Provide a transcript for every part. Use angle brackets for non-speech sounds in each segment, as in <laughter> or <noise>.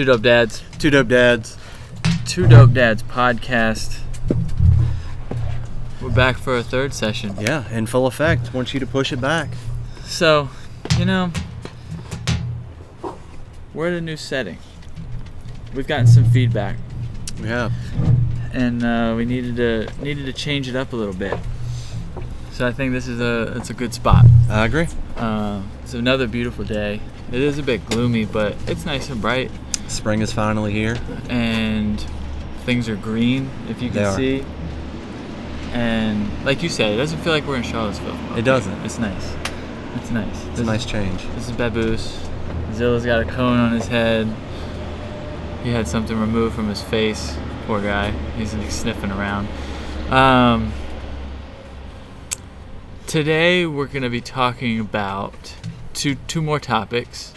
Too Dope Dads. Too dope dads. Too Dope Dads podcast. We're back for a third session. Yeah, in full effect. Want you to push it back. So, you know, we're at a new setting. We've gotten some feedback, Yeah. and uh, we needed to needed to change it up a little bit. So I think this is a it's a good spot. I agree. Uh, it's another beautiful day. It is a bit gloomy, but it's nice and bright, Spring is finally here. and things are green if you can see. And like you said, it doesn't feel like we're in Charlottesville. It doesn't. It's nice. It's nice. It's a nice change. This is Baboose. Zilla's got a cone on his head. He had something removed from his face. Poor guy. He's like sniffing around. Um, today we're going to be talking about two two more topics.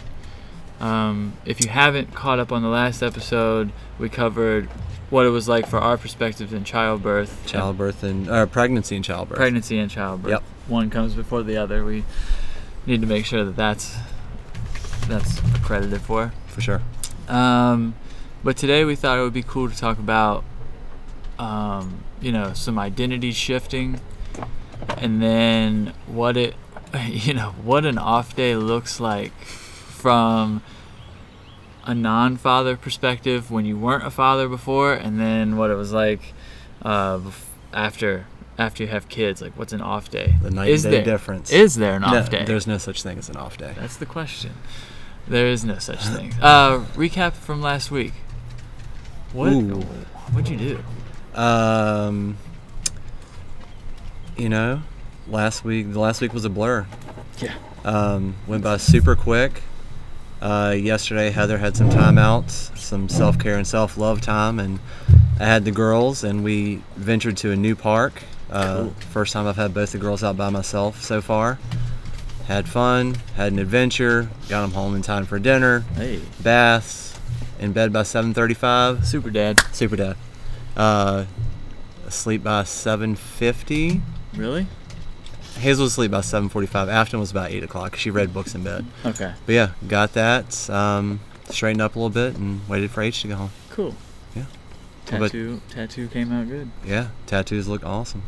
Um, if you haven't caught up on the last episode, we covered what it was like for our perspectives in childbirth, Childbirth and uh, pregnancy and childbirth. pregnancy and childbirth. Yep. One comes before the other. We need to make sure that that's that's accredited for. For sure. Um, but today we thought it would be cool to talk about, um, you know, some identity shifting, and then what it, <laughs> you know, what an off day looks like from a non-father perspective when you weren't a father before, and then what it was like uh, after after you have kids. Like, what's an off day? The night is and day there difference. is there an no, off day? There's no such thing as an off day. That's the question. There is no such thing. <laughs> Uh, recap from last week. What? Ooh. What'd you do? Um, you know, last week the last week was a blur. Yeah. Um, went by super quick. Uh, yesterday, Heather had some time out, some self care and self love time, and I had the girls, and we ventured to a new park. Uh, Cool. First time I've had both the girls out by myself so far. Had fun, had an adventure, got them home in time for dinner, Hey, baths, in bed by 7:35. super dad. Super dad. Uh, asleep by 7:50. Really? Hazel was asleep by 7:45. Afton was about 8 o'clock. She read books in bed. Okay. But yeah, got that. Um, straightened up a little bit and waited for H to go home. Cool. Yeah. What about- Tattoo. Tattoo came out good. Yeah, tattoos look awesome.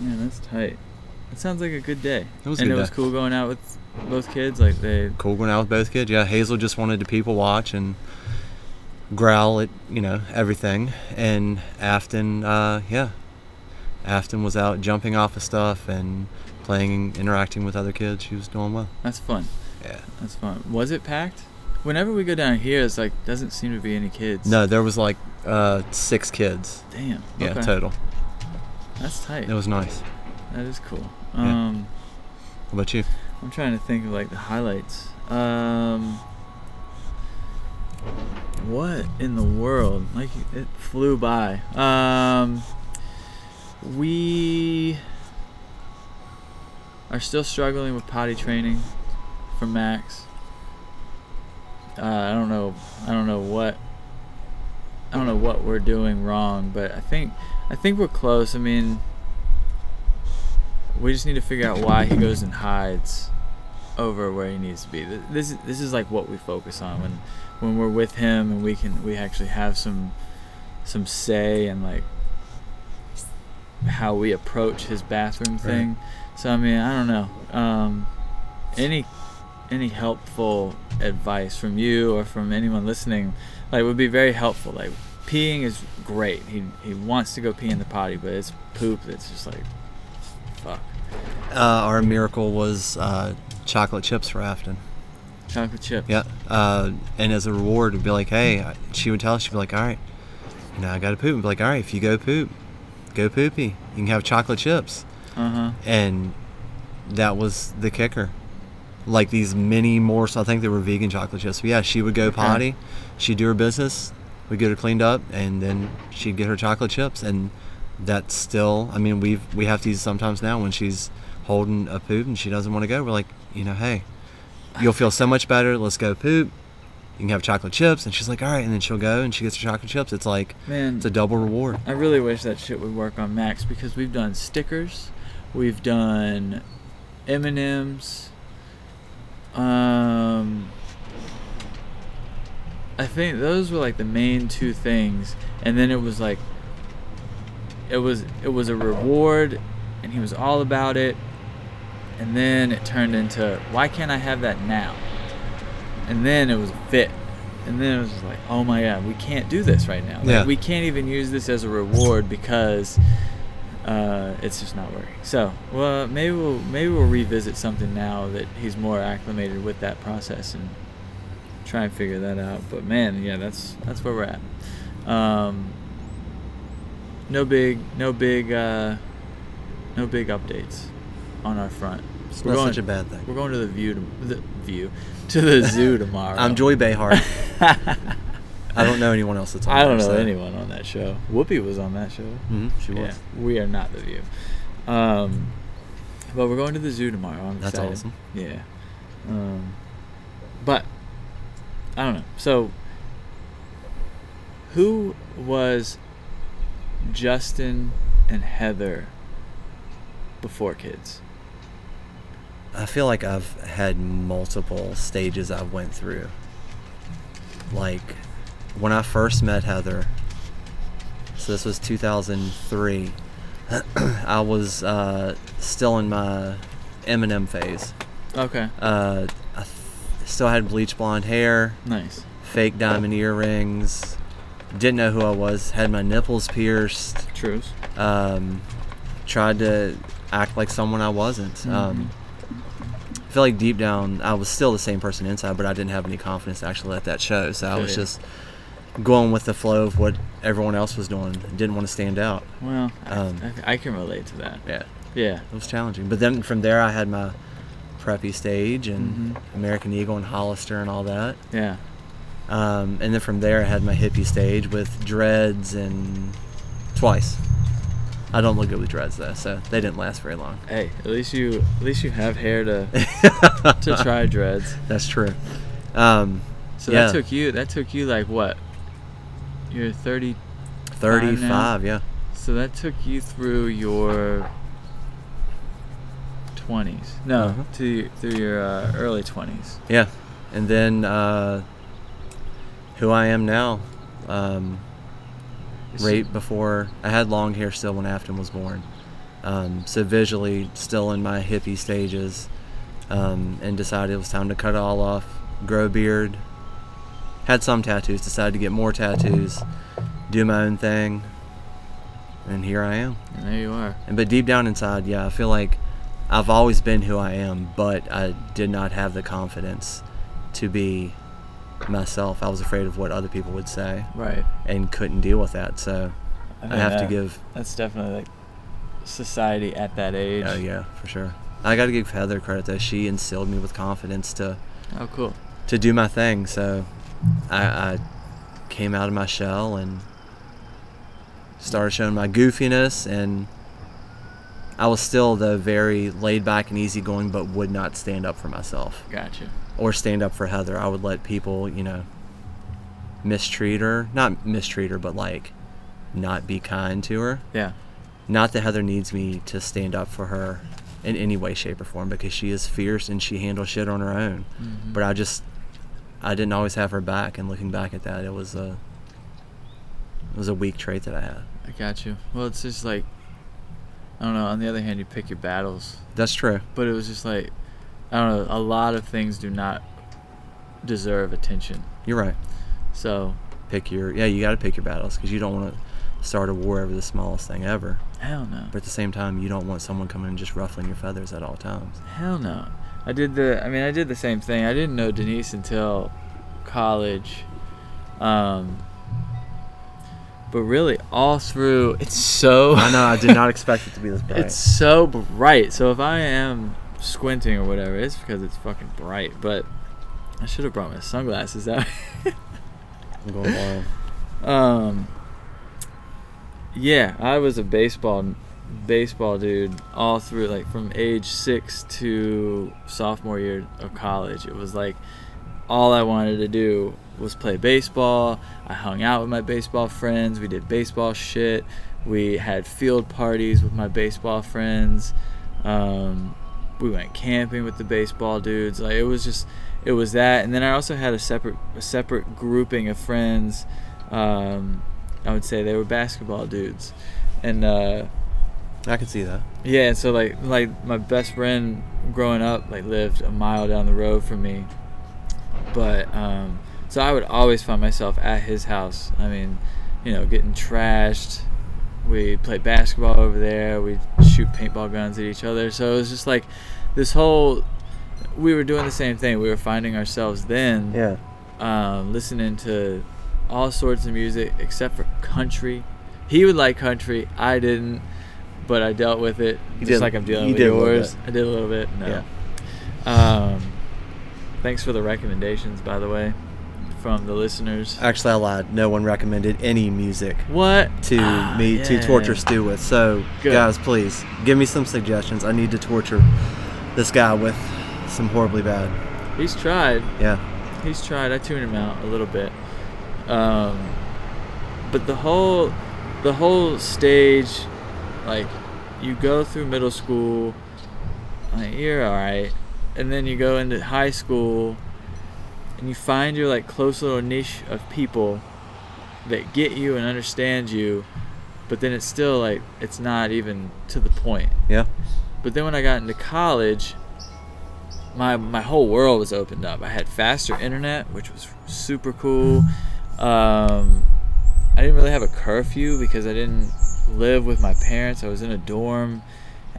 Yeah, that's tight. It sounds like a good day. It was and it was cool going out with both kids. Like they. Cool going out with both kids. Yeah, Hazel just wanted to people watch and growl at you know everything, and Afton, uh, yeah, Afton was out jumping off of stuff and playing, interacting with other kids. She was doing well. That's fun. Yeah. That's fun. Was it packed? Whenever we go down here, it's like doesn't seem to be any kids. No, there was like uh, six kids. Damn. Yeah, okay. total. That's tight. It was nice. That is cool. Yeah. Um. How about you? I'm trying to think of like the highlights. Um, what in the world? Like it flew by. Um, we are still struggling with potty training for Max. Uh, I don't know. I don't know what. I don't know what we're doing wrong, but I think I think we're close. I mean, we just need to figure out why he goes and hides over where he needs to be. This is this is like what we focus on when when we're with him and we can we actually have some some say and like how we approach his bathroom thing. So I mean, I don't know. Um, any any helpful advice from you or from anyone listening like would be very helpful. Like peeing is great. He he wants to go pee in the potty, but it's poop that's just like fuck. Uh, our miracle was uh, chocolate chips for Afton. Chocolate chip. Yeah. Uh, and as a reward, it'd be like, hey, she would tell us, she'd be like, all right, you know, I got to poop. And be like, all right, if you go poop, go poopy. You can have chocolate chips. Uh huh. And that was the kicker. Like these mini morsels, I think they were vegan chocolate chips. But yeah, she would go Okay. potty, she'd do her business, we'd get her cleaned up, and then she'd get her chocolate chips. And that's still, I mean, we've we have to use sometimes now when she's holding a poop and she doesn't want to go. We're like, you know, hey, you'll feel so much better. Let's go poop. You can have chocolate chips, and she's like, all right, and then she'll go and she gets her chocolate chips. It's like Man, it's a double reward. I really wish that shit would work on Max because we've done stickers, we've done M and M's, um, I think those were like the main two things, and then it was like it was it was a reward, and he was all about it, and then it turned into why can't I have that now? And then it was fit, and then it was like oh my god, we can't do this right now. Like, Yeah. we can't even use this as a reward because uh, it's just not working. So, well, maybe we'll maybe we'll revisit something now that he's more acclimated with that process and try and figure that out. But man, yeah, that's that's where we're at. Um, no big, no big, uh, no big updates on our front. It's We're not going- such a bad thing. We're going to the view to the view <laughs> to the zoo <laughs> tomorrow. I'm Joy Behar. <laughs> I don't know anyone else that's on I don't there, know so- anyone on that show. Whoopi was on that show. Mhm, she was. Yeah, we are not the View. Um, but we're going to the zoo tomorrow. I'm That's excited. awesome. Yeah. Um, but I don't know. So, who was Justin and Heather before kids? I feel like I've had multiple stages I've went through. Like when I first met Heather, so this was 2003. <clears throat> I was uh, still in my Eminem phase. Okay. Uh, I th- still had bleach blonde hair, Nice. fake diamond earrings. Didn't know who I was. Had my nipples pierced. Truce. Um, tried to act like someone I wasn't. Um, I feel like deep down I was still the same person inside, but I didn't have any confidence to actually let that show. So I was just going with the flow of what everyone else was doing. Didn't want to stand out. Well, I- Um, I, I can relate to that. Yeah, Yeah. it was challenging. But then from there I had my preppy stage and Mhm. American Eagle and Hollister and all that. Yeah. Um, and then from there I had my hippie stage with dreads and twice. I don't look good with dreads though, so they didn't last very long. Hey, at least you at least you have hair to <laughs> to try dreads. That's true. Um, So Yeah. that took you that took you like what? You're 30 35, yeah. so that took you through your 20s. No, Uh-huh. to through your uh, early 20s. Yeah. And then uh, who I am now, um, right before I had long hair still when Afton was born. Um, so visually still in my hippie stages um, and decided it was time to cut it all off, grow a beard. Had some tattoos, decided to get more tattoos, do my own thing. And here I am. And there you are. And but deep down inside, yeah, I feel like I've always been who I am, but I did not have the confidence to be myself. I was afraid of what other people would say Right. and couldn't deal with that. So I, think have to give That's definitely like society at that age. oh yeah, for sure. I got to give Heather credit though. She instilled me with confidence to Oh, cool. to do my thing. So I, I came out of my shell and started showing my goofiness and I was still the very laid back and easygoing but would not stand up for myself Gotcha. or stand up for Heather. I would let people, you know, mistreat her, not mistreat her, but like not be kind to her. Yeah. Not that Heather needs me to stand up for her in any way, shape, or form because she is fierce and she handles shit on her own. Mhm. But I just, I didn't always have her back. And looking back at that, it was a, it was a weak trait that I had. I got you. Well, it's just like I don't know. On the other hand, you pick your battles, That's true. but it was just like I don't know. A lot of things do not deserve attention. You're right. So Pick your, yeah, you got to pick your battles because you don't want to start a war over the smallest thing ever. hell no. But at the same time, you don't want someone coming and just ruffling your feathers at all times. Hell no. I did the. I mean, I did the same thing. I didn't know Denise until college. Um. But really, all through, it's so. I know. I did not expect it to be this <laughs> bright. It's so bright. So if I am squinting or whatever, it's because it's fucking bright. But I should have brought my sunglasses out. I'm going wild. <laughs> um. Yeah, I was a baseball baseball dude all through like from age 6 to sophomore year of college. It was like all I wanted to do was play baseball. I hung out with my baseball friends. We did baseball shit. We had field parties with my baseball friends. Um, we went camping with the baseball dudes. Like it was just it was that, and then I also had a separate a separate grouping of friends. Um, I would say they were basketball dudes, and uh, I can see that. yeah, and so like like my best friend growing up like lived a mile down the road from me, but um, so I would always find myself at his house. I mean, you know, getting trashed. We played basketball over there. We shoot paintball guns at each other. So it was just like this whole. We were doing the same thing. We were finding ourselves then Yeah. um, listening to all sorts of music except for country. He would like country. I didn't, but I dealt with it You just did- like I'm dealing you with yours. I did a little bit. No. Yeah. Um, thanks for the recommendations, by the way, from the listeners. Actually, I lied. No one recommended any music What to Ah, me to torture Stu with. So, Good. guys, please give me some suggestions. I need to torture this guy with some horribly bad. He's tried. Yeah. He's tried. I tuned him out a little bit. Um, but the whole, the whole stage, like, you go through middle school, like, you're all right, and then you go into high school, and you find your like close little niche of people that get you and understand you, but then it's still like it's not even to the point. Yeah. But then when I got into college, my my whole world was opened up. I had faster internet, which was super cool. Um, I didn't really have a curfew because I didn't live with my parents. I was in a dorm,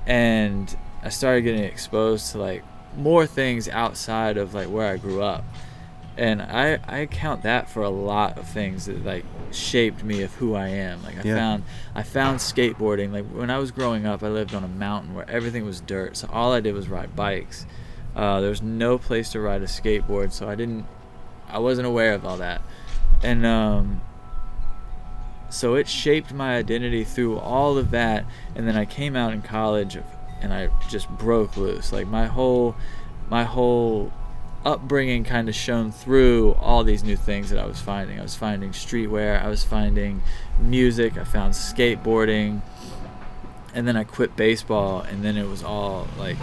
and I started getting exposed to like more things outside of like where I grew up. And I, I count that for a lot of things that like shaped me of who I am. Like I Yeah. found I found skateboarding. Like when I was growing up, I lived on a mountain where everything was dirt. So all I did was ride bikes. Uh, there was no place to ride a skateboard, so I didn't. I wasn't aware of all that, and um, so it shaped my identity through all of that. And then I came out in college, and I just broke loose. Like my whole, my whole upbringing kind of shone through all these new things that I was finding. I was finding streetwear. I was finding music. I found skateboarding. And then I quit baseball, and then it was all like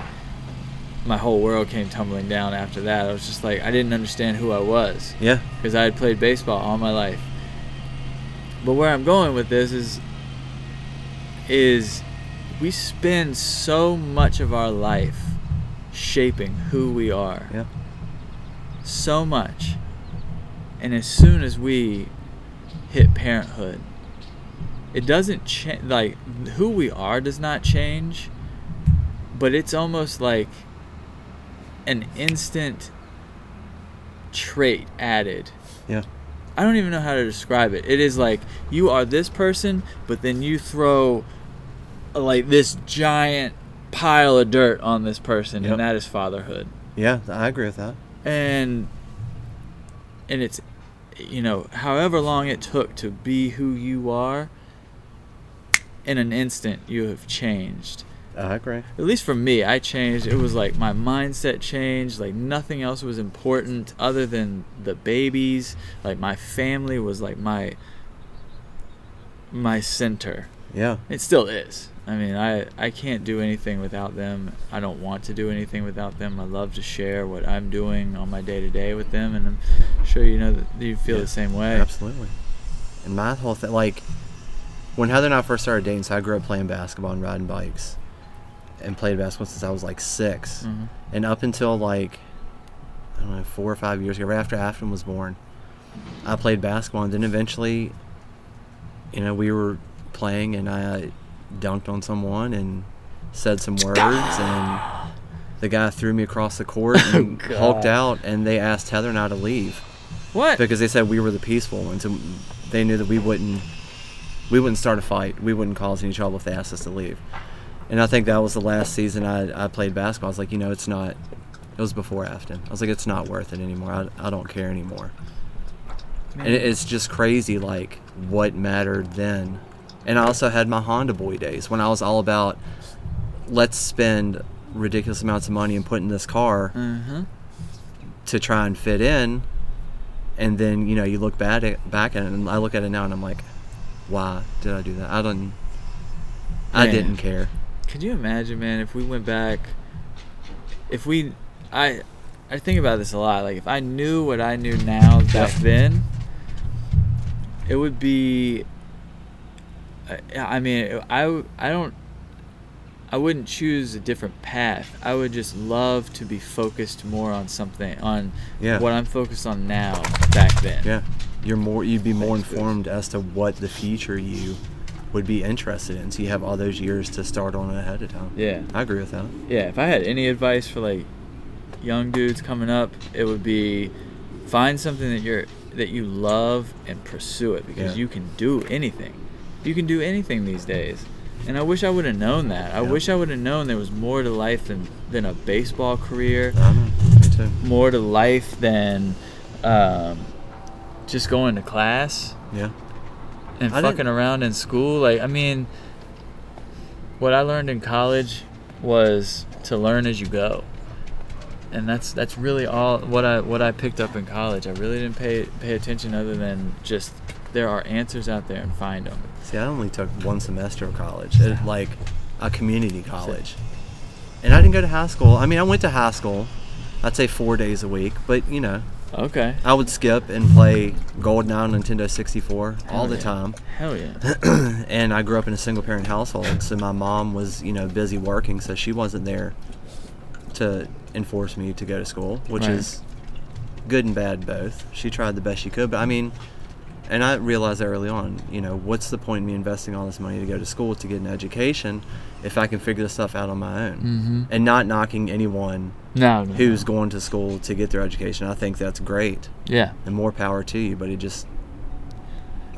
my whole world came tumbling down after that. I was just like, I didn't understand who I was Yeah. because I had played baseball all my life. But where I'm going with this is is we spend so much of our life shaping who we are. Yeah. So much. And as soon as we hit parenthood, it doesn't change like who we are does not change, but it's almost like an instant trait added Yeah. I don't even know how to describe it. It is like you are this person, but then you throw like this giant pile of dirt on this person, Yep. and that is fatherhood. Yeah. I agree with that. And and it's you know, however long it took to be who you are, in an instant you have changed. Uh-huh, Agree. At least for me, I changed. It was like my mindset changed. Like nothing else was important other than the babies. Like my family was like my my center. Yeah. It still is. I mean, I I can't do anything without them. I don't want to do anything without them. I love to share what I'm doing on my day to day with them, and I'm sure you know that you feel Yeah, the same way. Absolutely. And my whole thing, like, when Heather and I first started dating, so I grew up playing basketball and riding bikes, and played basketball since I was like 6 Mhm. and up until like I don't know four or five years ago, right after Afton was born, I played basketball, and then eventually, you know, we were playing, and I dunked on someone and said some words, and the guy threw me across the court <laughs> and Oh, hulked out, and they asked Heather and I to leave What? because they said we were the peaceful ones, and they knew that we wouldn't we wouldn't start a fight. We wouldn't cause any trouble if they asked us to leave. And I think that was the last season I, I played basketball. I was like, you know, it's not. It was before Afton. I was like, it's not worth it anymore. I, I don't care anymore. And it's just crazy, like what mattered then. And I also had my Honda Boy days when I was all about let's spend ridiculous amounts of money and put in this car uh-huh. to try and fit in and then you know you look bad at, back at it and i look at it now and i'm like why did i do that i don't i Man. didn't care Could you imagine, man, if we went back if we, I, I think about this a lot. Like if I knew what I knew now back then, it would be. I- I mean, I I don't. I wouldn't choose a different path. I would just love to be focused more on something on Yeah. what I'm focused on now back then. Yeah, you're more. You'd be more informed as to what the future you would be interested in. So you have all those years to start on ahead of time. Yeah. I agree with that. yeah, if I had any advice for like young dudes coming up, it would be find something that you're that you love and pursue it because Yeah. you can do anything. You can do anything these days. And I wish I would have known that. I Yeah. wish I would have known there was more to life than than a baseball career, I know. Me too. more to life than um, just going to class Yeah. And I fucking around in school. Like, I mean, what I learned in college was to learn as you go, and that's that's really all what I what I picked up in college. I really didn't pay pay attention other than just there are answers out there and find them. See, I only took one semester of college, at, like a community college, and I didn't go to high school. I mean, I went to high school. I'd say four days a week, but you know, Okay. I would skip and play GoldenEye on Nintendo 64 all Hell the yeah. time. Hell yeah. <clears throat> and I grew up in a single parent household, so my mom was, you know, busy working, so she wasn't there to enforce me to go to school, which Right. is good and bad both. She tried the best she could, but I mean, and I realized early on, you know, what's the point in me investing all this money to go to school to get an education if I can figure this stuff out on my own? Mm-hmm. And not knocking anyone No, no. who's going to school to get their education. I think that's great Yeah. and more power to you, but it just,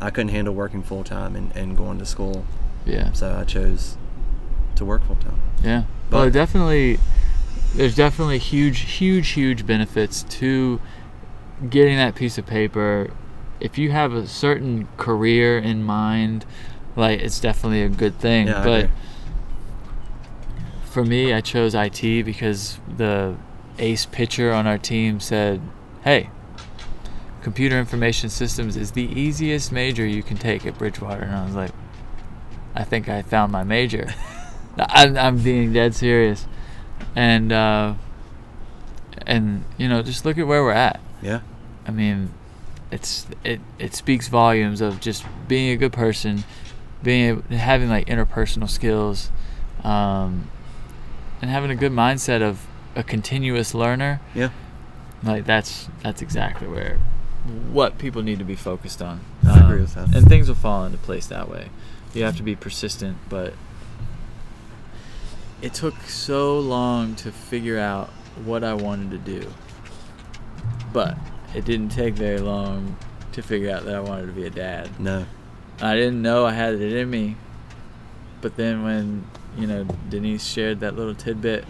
I couldn't handle working full time and, and going to school Yeah. so I chose to work full time. Yeah. But- well, definitely, there's definitely huge, huge, huge benefits to getting that piece of paper. If you have a certain career in mind, like it's definitely a good thing. Yeah, but for me, I chose IT because the ace pitcher on our team said, "Hey, computer information systems is the easiest major you can take at Bridgewater," and I was like, "I think I found my major." <laughs> I'm, I'm being dead serious, and uh, and you know, just look at where we're at. Yeah, I mean, it's it it speaks volumes of just being a good person, being having like interpersonal skills, um, and having a good mindset of a continuous learner. yeah, Like that's that's exactly where what people need to be focused on. I agree with that. And things will fall into place that way. You have to be persistent, but it took so long to figure out what I wanted to do. But it didn't take very long to figure out that I wanted to be a dad. no, I didn't know I had it in me. But then when, you know, Denise shared that little tidbit,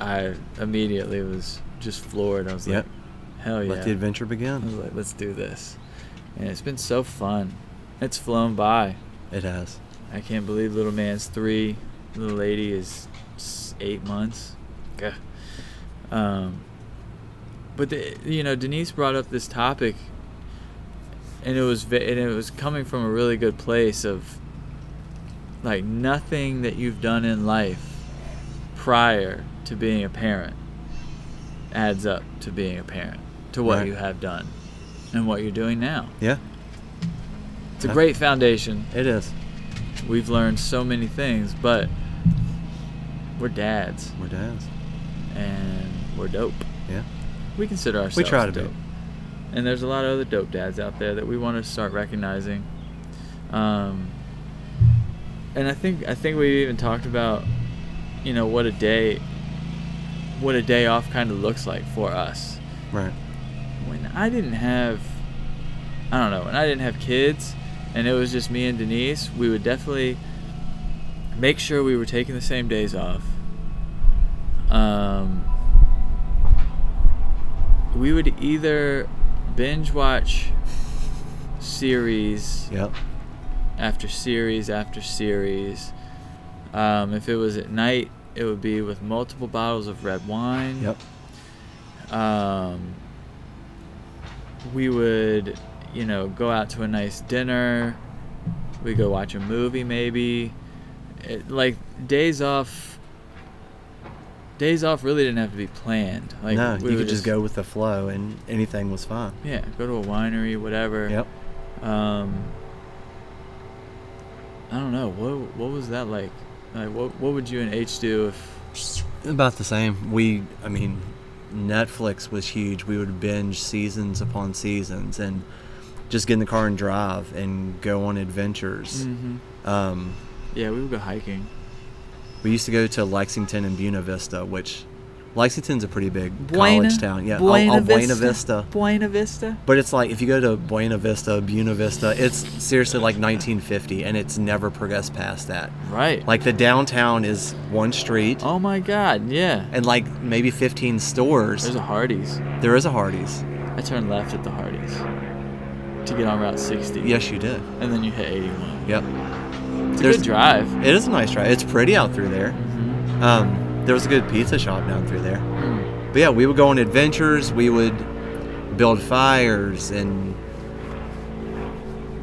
I immediately was just floored. I was Yep. like, hell yeah. let the adventure begin. I was like, let's do this. And it's been so fun. It's flown by. It has. I can't believe little man's three. Little lady is eight months. Um, but the, you know, Denise brought up this topic, and it was and it was coming from a really good place of like nothing that you've done in life prior to being a parent adds up to being a parent to what Right. you have done and what you're doing now. Yeah, It's a great foundation. it is. We've learned so many things, but we're dads We're dads. and we're dope. Yeah, We consider ourselves we try to dope. be. And there's a lot of other dope dads out there that we want to start recognizing. Um, and I think I think we even talked about, you know, what a day, what a day off kind of looks like for us. Right. When I didn't have, I don't know, when I didn't have kids, and it was just me and Denise, we would definitely make sure we were taking the same days off. Um, we would either binge watch series Yep. after series after series. Um, if it was at night, it would be with multiple bottles of red wine. Yep. Um, we would, you know, go out to a nice dinner. We go watch a movie, maybe. It, like days off days off really didn't have to be planned. Like no, we you could just go with the flow, and anything was fine. Yeah, go to a winery, whatever. Yep. Um, I don't know what what was that like. Like what what would you and H do if? About the same. We, I mean, Netflix was huge. We would binge seasons upon seasons and just get in the car and drive and go on adventures. Mm-hmm. Um, Yeah, we would go hiking. We used to go to Lexington and Buena Vista, which Lexington's a pretty big Buena, college town. Yeah, Buena, oh, oh, Vista. Buena Vista. Buena Vista. But it's like if you go to Buena Vista, Buena Vista, it's seriously like 1950, and it's never progressed past that. Right. Like the downtown is one street oh my God, yeah. and like maybe 15 stores. There's a Hardee's. there is a Hardee's. I turned left at the Hardee's to get on Route 60. Yes, you did. And then you hit 81. Yep. It's a There's- good drive. It is a nice drive. It's pretty out through there. Mm-hmm. Um, there was a good pizza shop down through there. Mm. But yeah, we would go on adventures. We would build fires and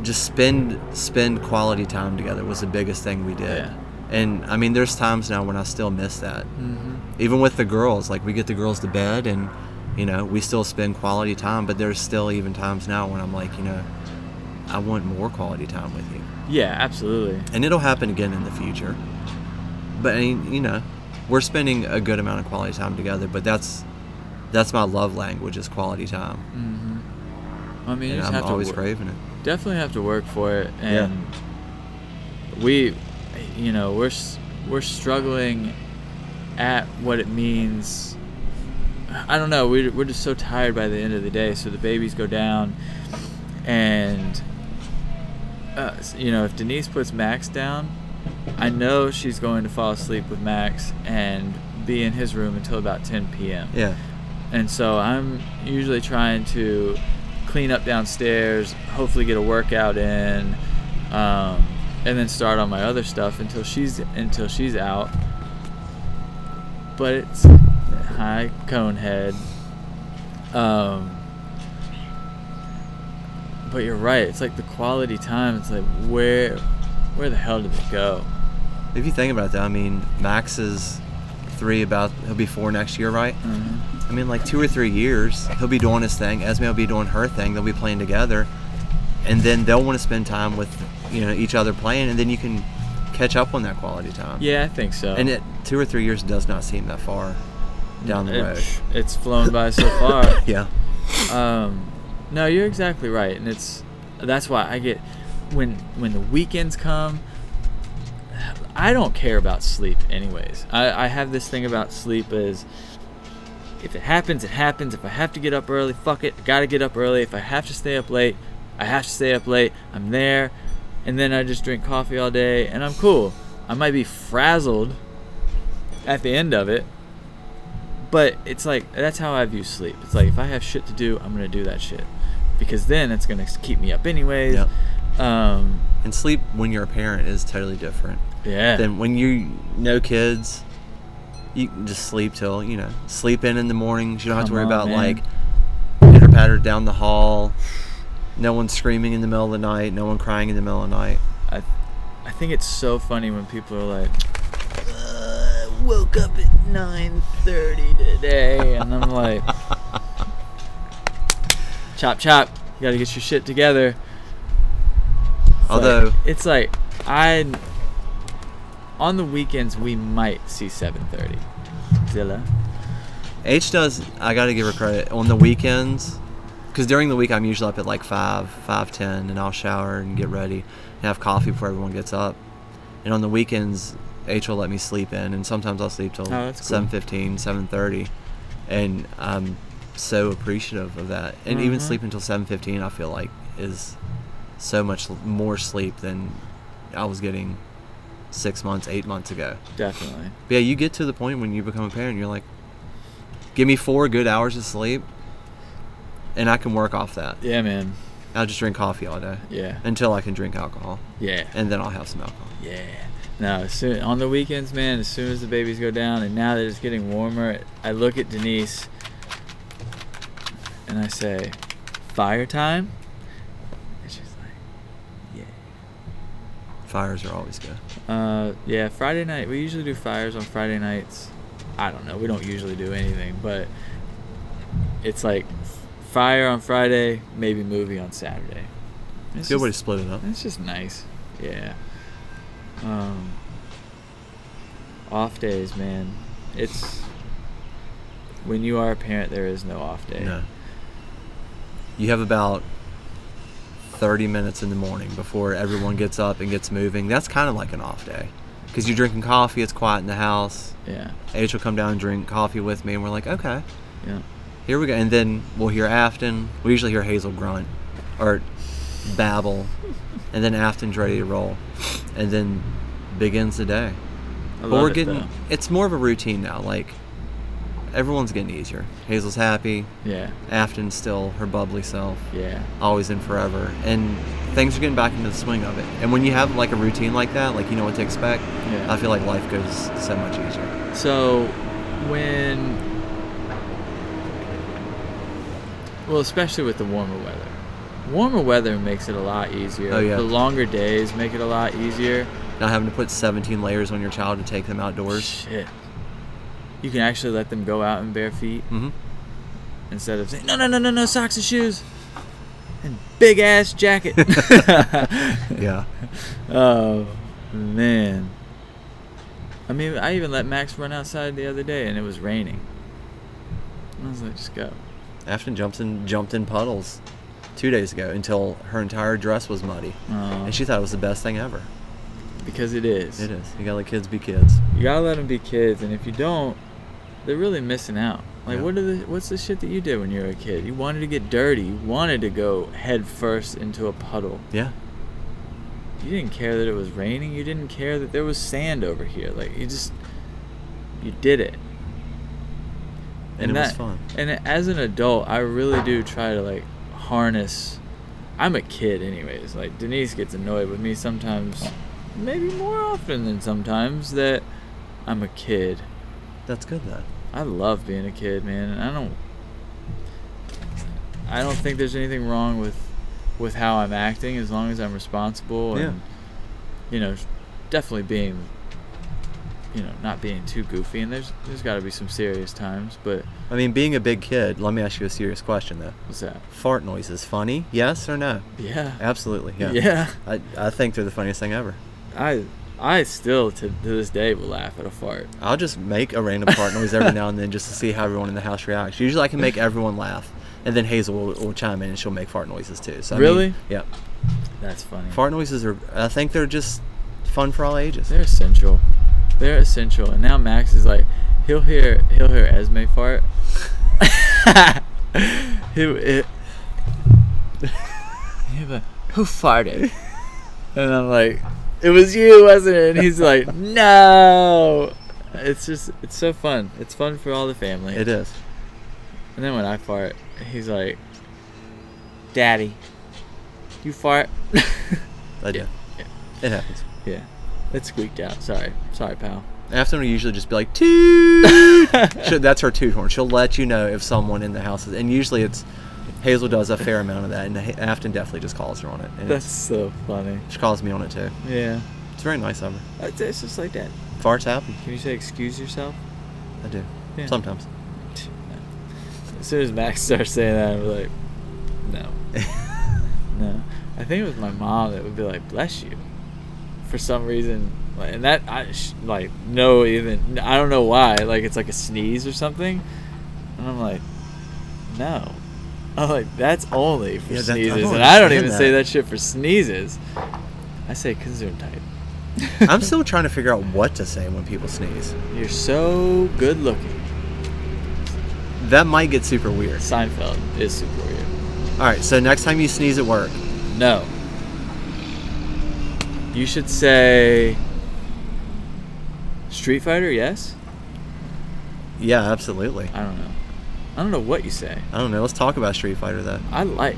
just spend spend quality time together was the biggest thing we did. Yeah. And I mean, there's times now when I still miss that. Mm-hmm. Even with the girls, like we get the girls to bed and you know we still spend quality time. But there's still even times now when I'm like, you know, I want more quality time with you. Yeah, absolutely. and it'll happen again in the future. But I mean, you know, we're spending a good amount of quality time together. But that's that's my love language is quality time, Mm-hmm. I mean, you just I'm have to always work- craving it. definitely have to work for it Yeah. and we you know we're we're struggling at what it means i don't know we're, we're just so tired by the end of the day so the babies go down and uh, you know if denise puts max down i know she's going to fall asleep with max and be in his room until about 10 p.m Yeah, and so I'm usually trying to clean up downstairs, hopefully get a workout in, um, and then start on my other stuff until she's until she's out. But it's hi Conehead. Um, but you're right. It's like the quality time. It's like where where the hell did it go? if you think about that, I mean, Max is three, about he'll be four next year, right? Mhm. I mean, like two or three years, he'll be doing his thing. Esme will be doing her thing. They'll be playing together, and then they'll want to spend time with you know each other playing, and then you can catch up on that quality time. Yeah, I think so. And it two or three years does not seem that far down the It- road. It's flown by so far. <laughs> Yeah. Um, no, you're exactly right, and it's that's why I get when when the weekends come. I don't care about sleep, anyways. I, I have this thing about sleep is if it happens, it happens. If I have to get up early, fuck it, I gotta get up early. If I have to stay up late, I have to stay up late. I'm there, and then I just drink coffee all day, and I'm cool. I might be frazzled at the end of it, but it's like that's how I view sleep. It's like if I have shit to do, I'm gonna do that shit because then it's gonna keep me up anyways. Yep. Um, And sleep when you're a parent is totally different yeah. than when you no kids. You can just sleep till you know sleep in in the mornings. You don't have to worry on, about man. like pitter patter down the hall. No one screaming in the middle of the night. No one crying in the middle of the night. I, I think it's so funny when people are like, uh, woke up at 9:30 today, and I'm like, <laughs> chop chop, you gotta get your shit together. It's like- Although- it's like I, on the weekends we might see 7:30. Zilla. H does. I got to give her credit on the weekends, because during the week I'm usually up at like five, five ten, and I'll shower and get ready and have coffee before everyone gets up. And on the weekends, H will let me sleep in, and sometimes I'll sleep till Oh, cool. seven fifteen, seven thirty, and I'm so appreciative of that. And even Mhm. sleeping until seven fifteen, I feel like is so much more sleep than I was getting six months, eight months ago. Definitely. But yeah, you get to the point when you become a parent, you're like, give me four good hours of sleep, and I can work off that. Yeah, man. I'll just drink coffee all day Yeah. until I can drink alcohol, Yeah. and then I'll have some alcohol. Yeah. No, soon, on the weekends, man, as soon as the babies go down, and now that it's getting warmer, I look at Denise and I say, fire time? And she's like, yeah. Fires are always good. Uh, yeah, Friday night. We usually do fires on Friday nights. I don't know. We don't usually do anything, but it's like fire on Friday, maybe movie on Saturday. It's Good way to just- split it up. It's just nice. Yeah. Um, off days, man. It's when you are a parent, there is no off day. No. You have about 30 minutes in the morning before everyone gets up and gets moving. That's kind of like an off day. Because you're drinking coffee, it's quiet in the house. Yeah. H will come down and drink coffee with me, and we're like, okay, Yeah. here we go. And then we'll hear Afton. We usually hear Hazel grunt or babble. And then Afton's ready to roll. And then begins the day. I But we're it, getting, though. it's more of a routine now. Like, everyone's getting easier. Hazel's happy. Yeah. Afton's still her bubbly self. Yeah. always and forever and things are getting back into the swing of it and when you have like a routine like that like you know what to expect Yeah. i feel like life goes so much easier So, when, well, especially with the warmer weather, warmer weather makes it a lot easier. Oh, yeah. The longer days make it a lot easier. not having to put 17 layers on your child to take them outdoors Shit. You can actually let them go out in bare feet hmm instead of saying, no, no, no, no, no, socks and shoes. And big ass jacket. <laughs> <laughs> yeah Oh, man. I mean, I even let Max run outside the other day and it was raining. I was like, just go. afton jumps in jumped in puddles two days ago until her entire dress was muddy Oh, and she thought it was the best thing ever because it is. it is you gotta let kids be kids You gotta let them be kids, and if you don't, they're really missing out. Like, Yeah. what are the what's the shit that you did when you were a kid? You wanted to get dirty. You wanted to go head first into a puddle. yeah You didn't care that it was raining. You didn't care that there was sand over here. Like you just you did it. and, it was fun And as an adult, I really do try to like harness. I'm a kid, anyways. Like Denise gets annoyed with me sometimes, maybe more often than sometimes that I'm a kid. That's good then I love being a kid, man. I don't. I don't think there's anything wrong with, with how I'm acting as long as I'm responsible Yeah. and, you know, definitely being, you know, not being too goofy. And there's there's got to be some serious times, but i mean being a big kid let me ask you a serious question though what's that? fart noises funny yes or no Yeah. absolutely yeah Yeah. I, I think they're the funniest thing ever I I still to, to this day will laugh at a fart. I'll just make a random fart noise every now and then just to see how everyone in the house reacts. Usually I can make everyone laugh. And then Hazel will, will chime in and she'll make fart noises too. So I mean, Really? yeah. That's funny. Fart noises are, I think they're just fun for all ages. They're essential. They're essential. And now Max is like, he'll hear he'll hear Esme fart. <laughs> he, <laughs> it, like, who farted? And I'm like, it was you, wasn't it? And he's like, no. It's just, it's so fun. It's fun for all the family. It is. And then when I fart, he's like, Daddy, you fart? I do. Yeah, yeah. It happens. yeah. It squeaked out. Sorry. Sorry, pal. Afton will usually just be like, toot. <laughs> That's her toot horn. She'll let you know if someone in the house is, and usually it's, Hazel does a fair amount of that, and Afton definitely just calls her on it. And That's so funny. she calls me on it too. Yeah. It's very nice of her. Uh, it's it's just like that. Farts happen. Can you say excuse yourself? I do. Yeah. Sometimes. As soon as Max starts saying that, I'm like, no. <laughs> No. I think it was my mom that would be like, bless you. For some reason. Like, and that, I, like, no, even, I don't know why. Like, it's like a sneeze or something. And I'm like, no. I'm like, that's only for Yeah, that- I sneezes. and I don't even say that. that shit for sneezes. I say Gesundheit. <laughs> I'm still trying to figure out what to say when people sneeze. You're so good looking. That might get super weird. Seinfeld is super weird. All right, so next time you sneeze at work, No. You should say Street Fighter, yes? yeah, absolutely. I don't know. I don't know what you say. I don't know. Let's talk about Street Fighter though. I like.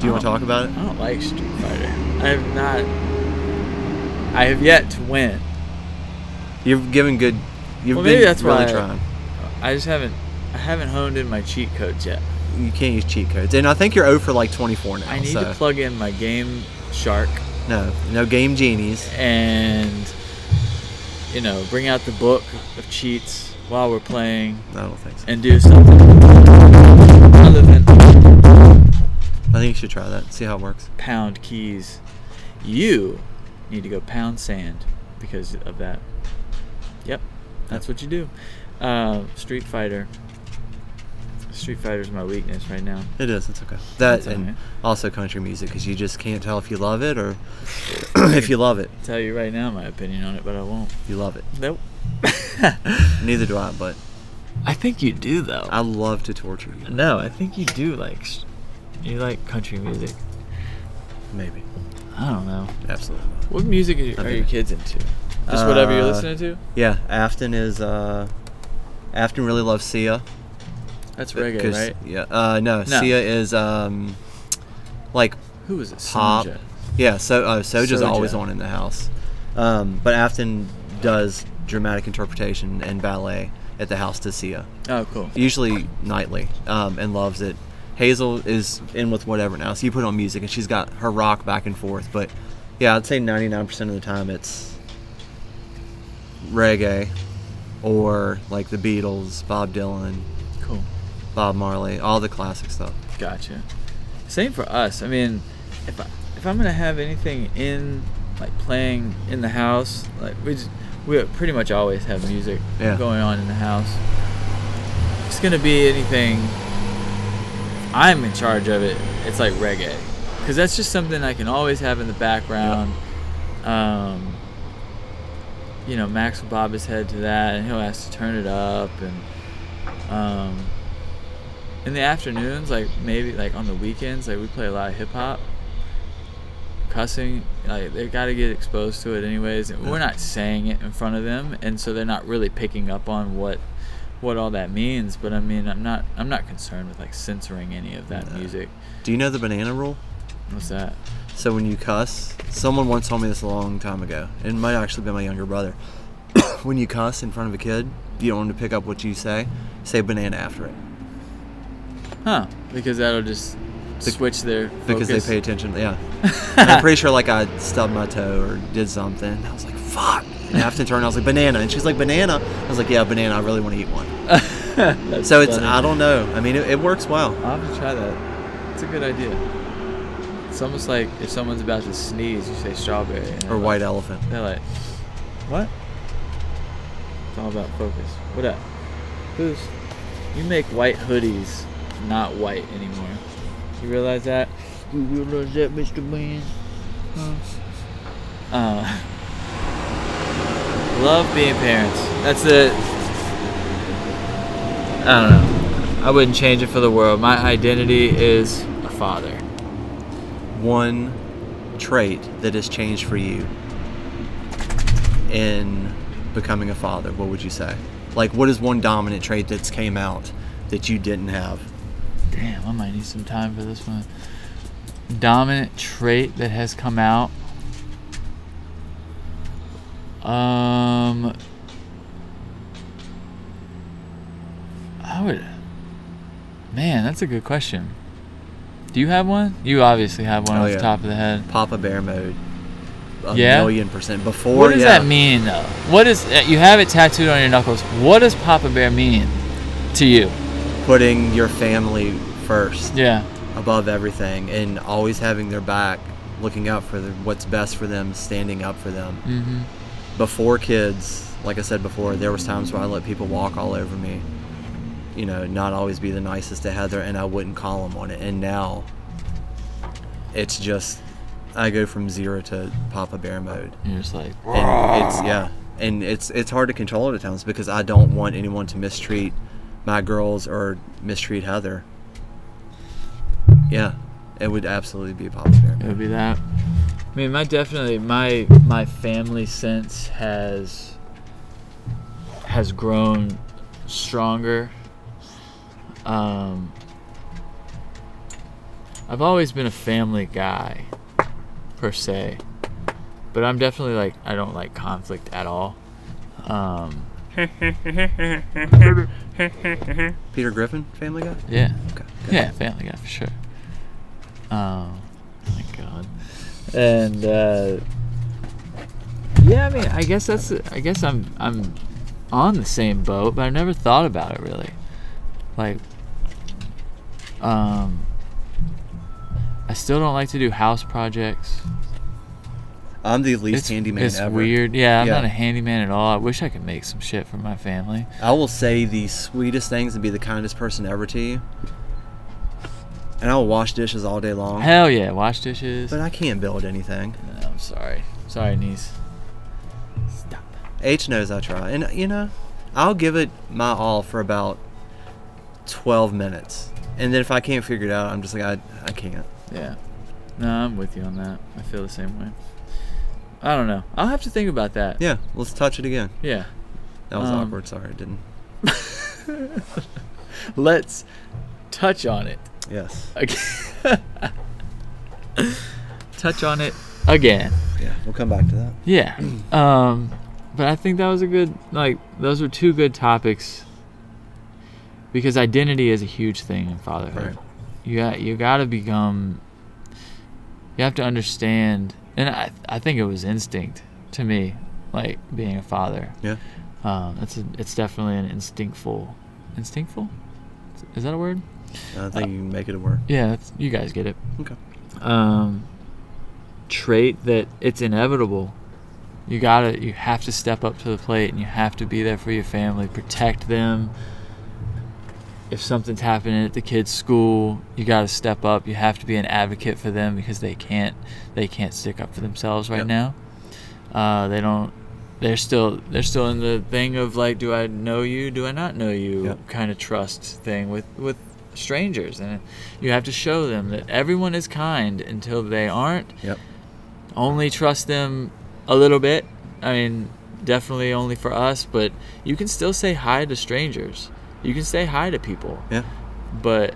Do you want to talk about it? I don't like Street Fighter. I have not. I have yet to win. You've given good. You've Well, been maybe that's really why I- trying. I just haven't. I haven't honed in my cheat codes yet. You can't use cheat codes, and I think you're 0 for like 24 now. I need so to plug in my Game Shark no, no game genies. and you know bring out the book of cheats while we're playing I don't think so. and do something other than I think you should try that. See how it works. pound keys. You need to go pound sand because of that. Yep, that's what you do. Uh, Street Fighter. Street Fighter is my weakness right now. It is. It's okay. That It's and alright. also country music because you just can't tell if you love it or <coughs> <coughs> if you love it. tell you right now my opinion on it, but I won't. You love it. Nope. <laughs> Neither do I, but I think you do though. I love to torture you. no, I think you do like you like country music. Maybe. I don't know. Absolutely. not. What music are, you- are your kids into? Just whatever you're Uh, listening to. Yeah, Afton is. uh Afton really loves Sia. That's reggae, right? Yeah. Uh, no, No. Sia is um, like Who is it? pop. Soja. Yeah. So uh, Soja's Soja. always on in the house, um, but Afton does dramatic interpretation and ballet at the house to Sia. Oh, cool. usually nightly, um, and loves it. Hazel is in with whatever now, so you put on music, and she's got her rock back and forth. But yeah, I'd say 99% of the time it's reggae or like the Beatles, Bob Dylan, Cool. Bob Marley, all the classic stuff. Gotcha. Same for us. I mean, if I, if I'm gonna have anything in like playing in the house, like we just, we pretty much always have music Yeah. going on in the house. It's gonna be anything. I'm in charge of it. It's like reggae, because that's just something I can always have in the background. Um, you know, Max will bob his head to that, and he'll ask to turn it up, and um, in the afternoons, like maybe like on the weekends, like we play a lot of hip hop. Cussing, like they got to get exposed to it anyways. And we're not saying it in front of them, and so they're not really picking up on what what all that means. But I mean, I'm not I'm not concerned with like censoring any of that No. music. Do you know the banana rule? What's that? So when you cuss, someone once told me this a long time ago. It might actually be my younger brother. <coughs> when you cuss in front of a kid, you don't want to pick up what you say. Say banana after it. Huh? Because that'll just switch their because they pay attention. Yeah, I'm pretty sure like I stubbed my toe or did something. I was like, "Fuck!" And Afton turned. I was like, "Banana," and she's like, "Banana." I was like, "Yeah, banana. I really want to eat one." <laughs> So it's funny. I don't know. I mean, it, it works well. I'll have to try that. It's a good idea. It's almost like if someone's about to sneeze, you say strawberry. Or white like- elephant. They're like, what? It's all about focus. What up? Boost. You make white hoodies not white anymore. You realize that? You realize that, Mr. Man? Huh? Uh, love being parents. That's it. I don't know. I wouldn't change it for the world. My identity is a father. One trait that has changed for you in becoming a father. What would you say? Like, what is one dominant trait that's came out that you didn't have? Damn, I might need some time for this one. Dominant trait that has come out. Um, I would. Man, that's a good question. Do you have one? You obviously have one Oh, off yeah. the top of the head. Papa Bear mode. A Yeah? million percent. Before, What does yeah. that mean, though? What is uh, you have it tattooed on your knuckles? What does Papa Bear mean to you? Putting your family first. Yeah. Above everything and always having their back, looking out for them, what's best for them, standing up for them. Mm-hmm. Before kids, like I said before, there was times where I let people walk all over me. You know, not always be the nicest to Heather, and I wouldn't call them on it. And now, it's just I go from zero to Papa Bear mode, You're just like. and it's yeah, and it's it's hard to control it at times because I don't want anyone to mistreat my girls or mistreat Heather. Yeah, it would absolutely be Papa Bear. It would be that. I mean, my definitely my my family sense has has grown stronger. Um, I've always been a family guy, per se, but I'm definitely like I don't like conflict at all. Um, Peter Griffin, Family Guy. yeah. Okay. Yeah, Family Guy for sure. Oh my god. And uh, yeah, I mean, I guess that's. I guess I'm. I'm on the same boat, but I never thought about it really. Like, um, I still don't like to do house projects. I'm the least it's handyman it's ever. It's weird. Yeah, I'm Yeah. not a handyman at all. I wish I could make some shit for my family. I will say the sweetest things and be the kindest person ever to you. And I will wash dishes all day long. Hell yeah, wash dishes. But I can't build anything. No, I'm sorry. Sorry, niece. Stop. H knows I try. And, you know, I'll give it my all for about 12 minutes. And then if I can't figure it out, I'm just like, I, I can't. Yeah. No, I'm with you on that. I feel the same way. I don't know. I'll have to think about that. Yeah, let's touch it again. Yeah. That was Um, awkward. Sorry, I didn't. <laughs> Let's touch on it Yes. <laughs> touch on it again. Yeah, we'll come back to that. Yeah. Um, but I think that was a good like those were two good topics because identity is a huge thing in fatherhood. Right. You got you got to become you have to understand and I I think it was instinct to me like being a father. Yeah. Um, it's a, it's definitely an instinctful instinctful is that a word? I think you can make it work. Yeah, you guys get it. Okay. Um, trait that it's inevitable. You gotta, you have to step up to the plate, and you have to be there for your family, protect them. If something's happening at the kids' school, you gotta step up. You have to be an advocate for them because they can't, they can't stick up for themselves right Yep. now. Uh, they don't. They're still, they're still in the thing of like, do I know you? Do I not know you? Yep. Kind of trust thing with with strangers, and you have to show them that everyone is kind until they aren't. Yep. Only trust them a little bit. I mean, definitely only for us, but you can still say hi to strangers. You can say hi to people, Yeah. but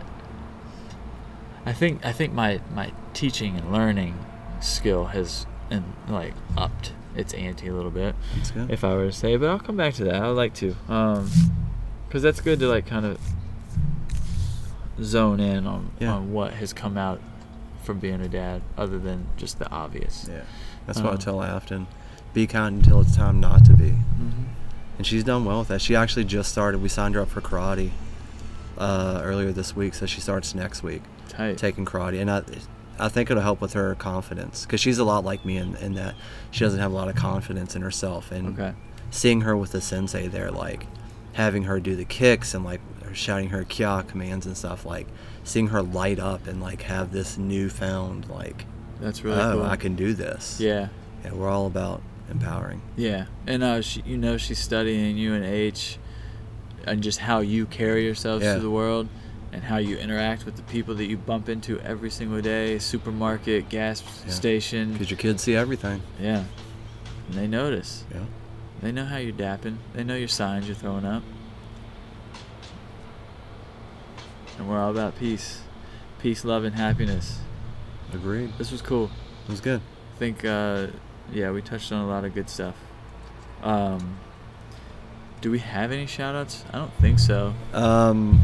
I think I think my my teaching and learning skill has and like upped its ante a little bit That's good. if I were to say, but I'll come back to that. I would like to, um, because that's good to like kind of zone in on Yeah. on what has come out from being a dad, other than just the obvious. yeah. That's what I Um, tell Afton. Be kind until it's time not to be. Mm-hmm. And she's done well with that. She actually just started. We signed her up for karate uh, earlier this week, so she starts next week Tight. taking karate. And I, I think it'll help with her confidence because she's a lot like me in, in that she doesn't have a lot of confidence in herself. And Okay. seeing her with the sensei there, like having her do the kicks and like shouting her kya commands and stuff, like seeing her light up and like have this newfound like, That's really oh, cool. I can do this. Yeah. Yeah, we're all about empowering. Yeah. And uh, she, you know, she's studying UNH and just how you carry yourselves Yeah. to the world and how you interact with the people that you bump into every single day, supermarket, gas Yeah. station. Because your kids see everything. Yeah. And they notice. Yeah. They know how you're dapping. They know your signs you're throwing up. And we're all about peace. Peace, love, and happiness. Agreed. This was cool. It was good. I think, uh, yeah, we touched on a lot of good stuff. Um, do we have any shout outs? I don't think so. Um,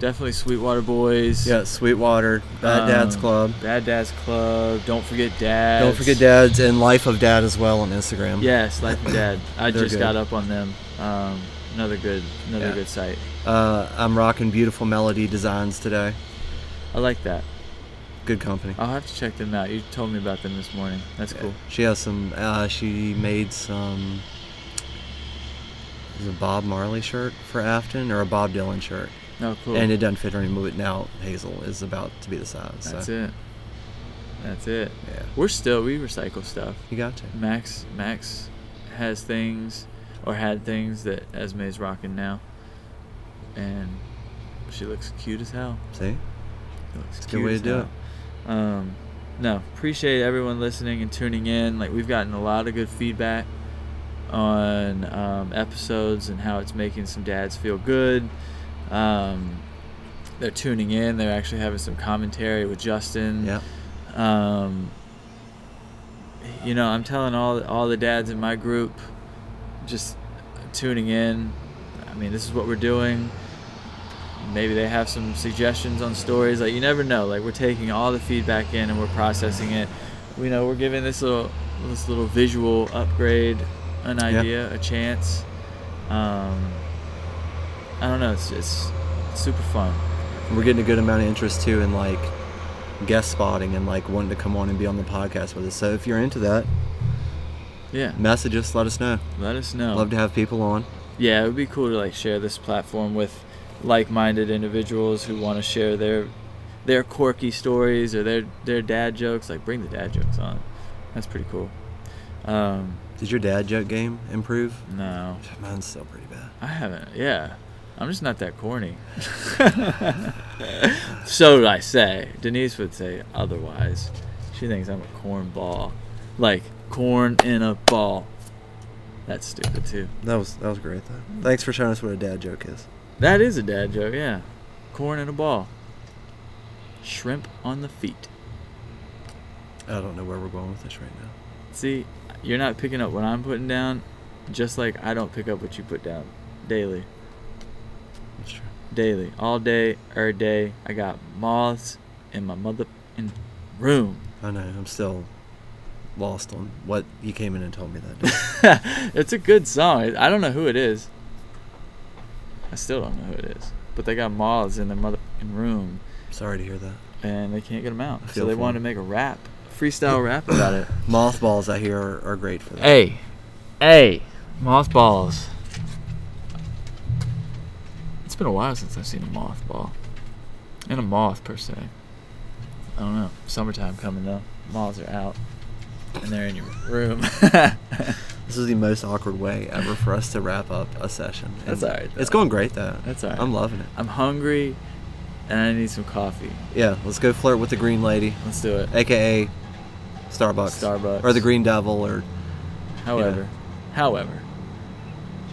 Definitely Sweetwater Boys. yeah, Sweetwater, Bad Dads Um, Club. Bad Dads Club. Don't forget Dads. Don't forget Dads and Life of Dad as well on Instagram. Yes, Life of Dad. I just good. got up on them. Um, another good, another Yeah. good site. Uh, I'm rocking Beautiful Melody Designs today. I like that. Good company. I'll have to check them out. You told me about them this morning. That's cool. She has some. Uh, she made some. Is a Bob Marley shirt for Afton or a Bob Dylan shirt, Oh, cool. and it doesn't fit her anymore. but Now Hazel is about to be the size. That's so. it. That's it. Yeah, We're still we recycle stuff. you got to. Max Max has things or had things that Esme's rocking now, and she looks cute as hell. See, She looks It's a good cute way as to do hell. Um, no, appreciate everyone listening and tuning in. Like we've gotten a lot of good feedback on um, episodes and how it's making some dads feel good. Um, they're tuning in. They're actually having some commentary with Justin. yeah, Um, you know, I'm telling all all the dads in my group, just tuning in. I mean, this is what we're doing. Maybe they have some suggestions on stories. Like you never know. Like we're taking all the feedback in and we're processing it. We know we're giving this little this little visual upgrade an idea, a chance. Um, I don't know. It's it's super fun. We're getting a good amount of interest too in like guest spotting and like wanting to come on and be on the podcast with us. So if you're into that, Yeah. message us, let us know. Let us know. Love to have people on. yeah, it would be cool to like share this platform with like-minded individuals who want to share their their quirky stories or their their dad jokes. Like bring the dad jokes on. That's pretty cool. Um, Did your dad joke game improve? no, Mine's still pretty bad. I haven't. Yeah, I'm just not that corny. <laughs> so I say. Denise would say otherwise. She thinks I'm a corn ball, like corn in a ball. That's stupid too. That was that was great though. Thanks for showing us what a dad joke is. That is a dad joke, yeah. Corn in a ball. Shrimp on the feet. I don't know where we're going with this right now. See, you're not picking up what I'm putting down, just like I don't pick up what you put down daily. That's true. Daily. All day, every day. I got moths in my mother in room. I know. I'm still lost on what you came in and told me that day. <laughs> it's a good song. I don't know who it is. I still don't know who it is. But they got moths in their mother room. Sorry to hear that. and they can't get them out. So they for wanted to make a rap, freestyle rap about it. <coughs> Mothballs I hear are, are great for that. Hey, hey, mothballs. It's been a while since I've seen a mothball, and a moth per se. I don't know. Summertime coming though. Moths are out, and they're in your room. <laughs> This is the most awkward way ever for us to wrap up a session. That's And alright, It's going great though. That's alright. I'm loving it. I'm hungry, and I need some coffee. Yeah, let's go flirt with the green lady, Let's do it. aka Starbucks. Starbucks. Or the Green Devil or However, however,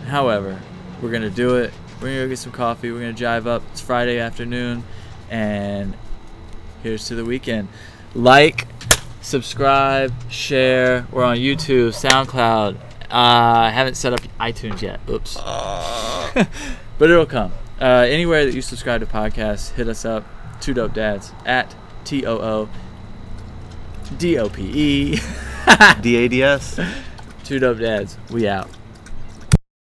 however, we're gonna do it. We're gonna go get some coffee. We're gonna drive up. It's Friday afternoon, and here's to the weekend. Like, subscribe, share. We're on YouTube, SoundCloud. Uh, I haven't set up iTunes yet. Oops. <laughs> but it'll come. Uh, anywhere that you subscribe to podcasts, hit us up. Too dope dads at T O O D O P E <laughs> D A D S. Too dope dads. We out.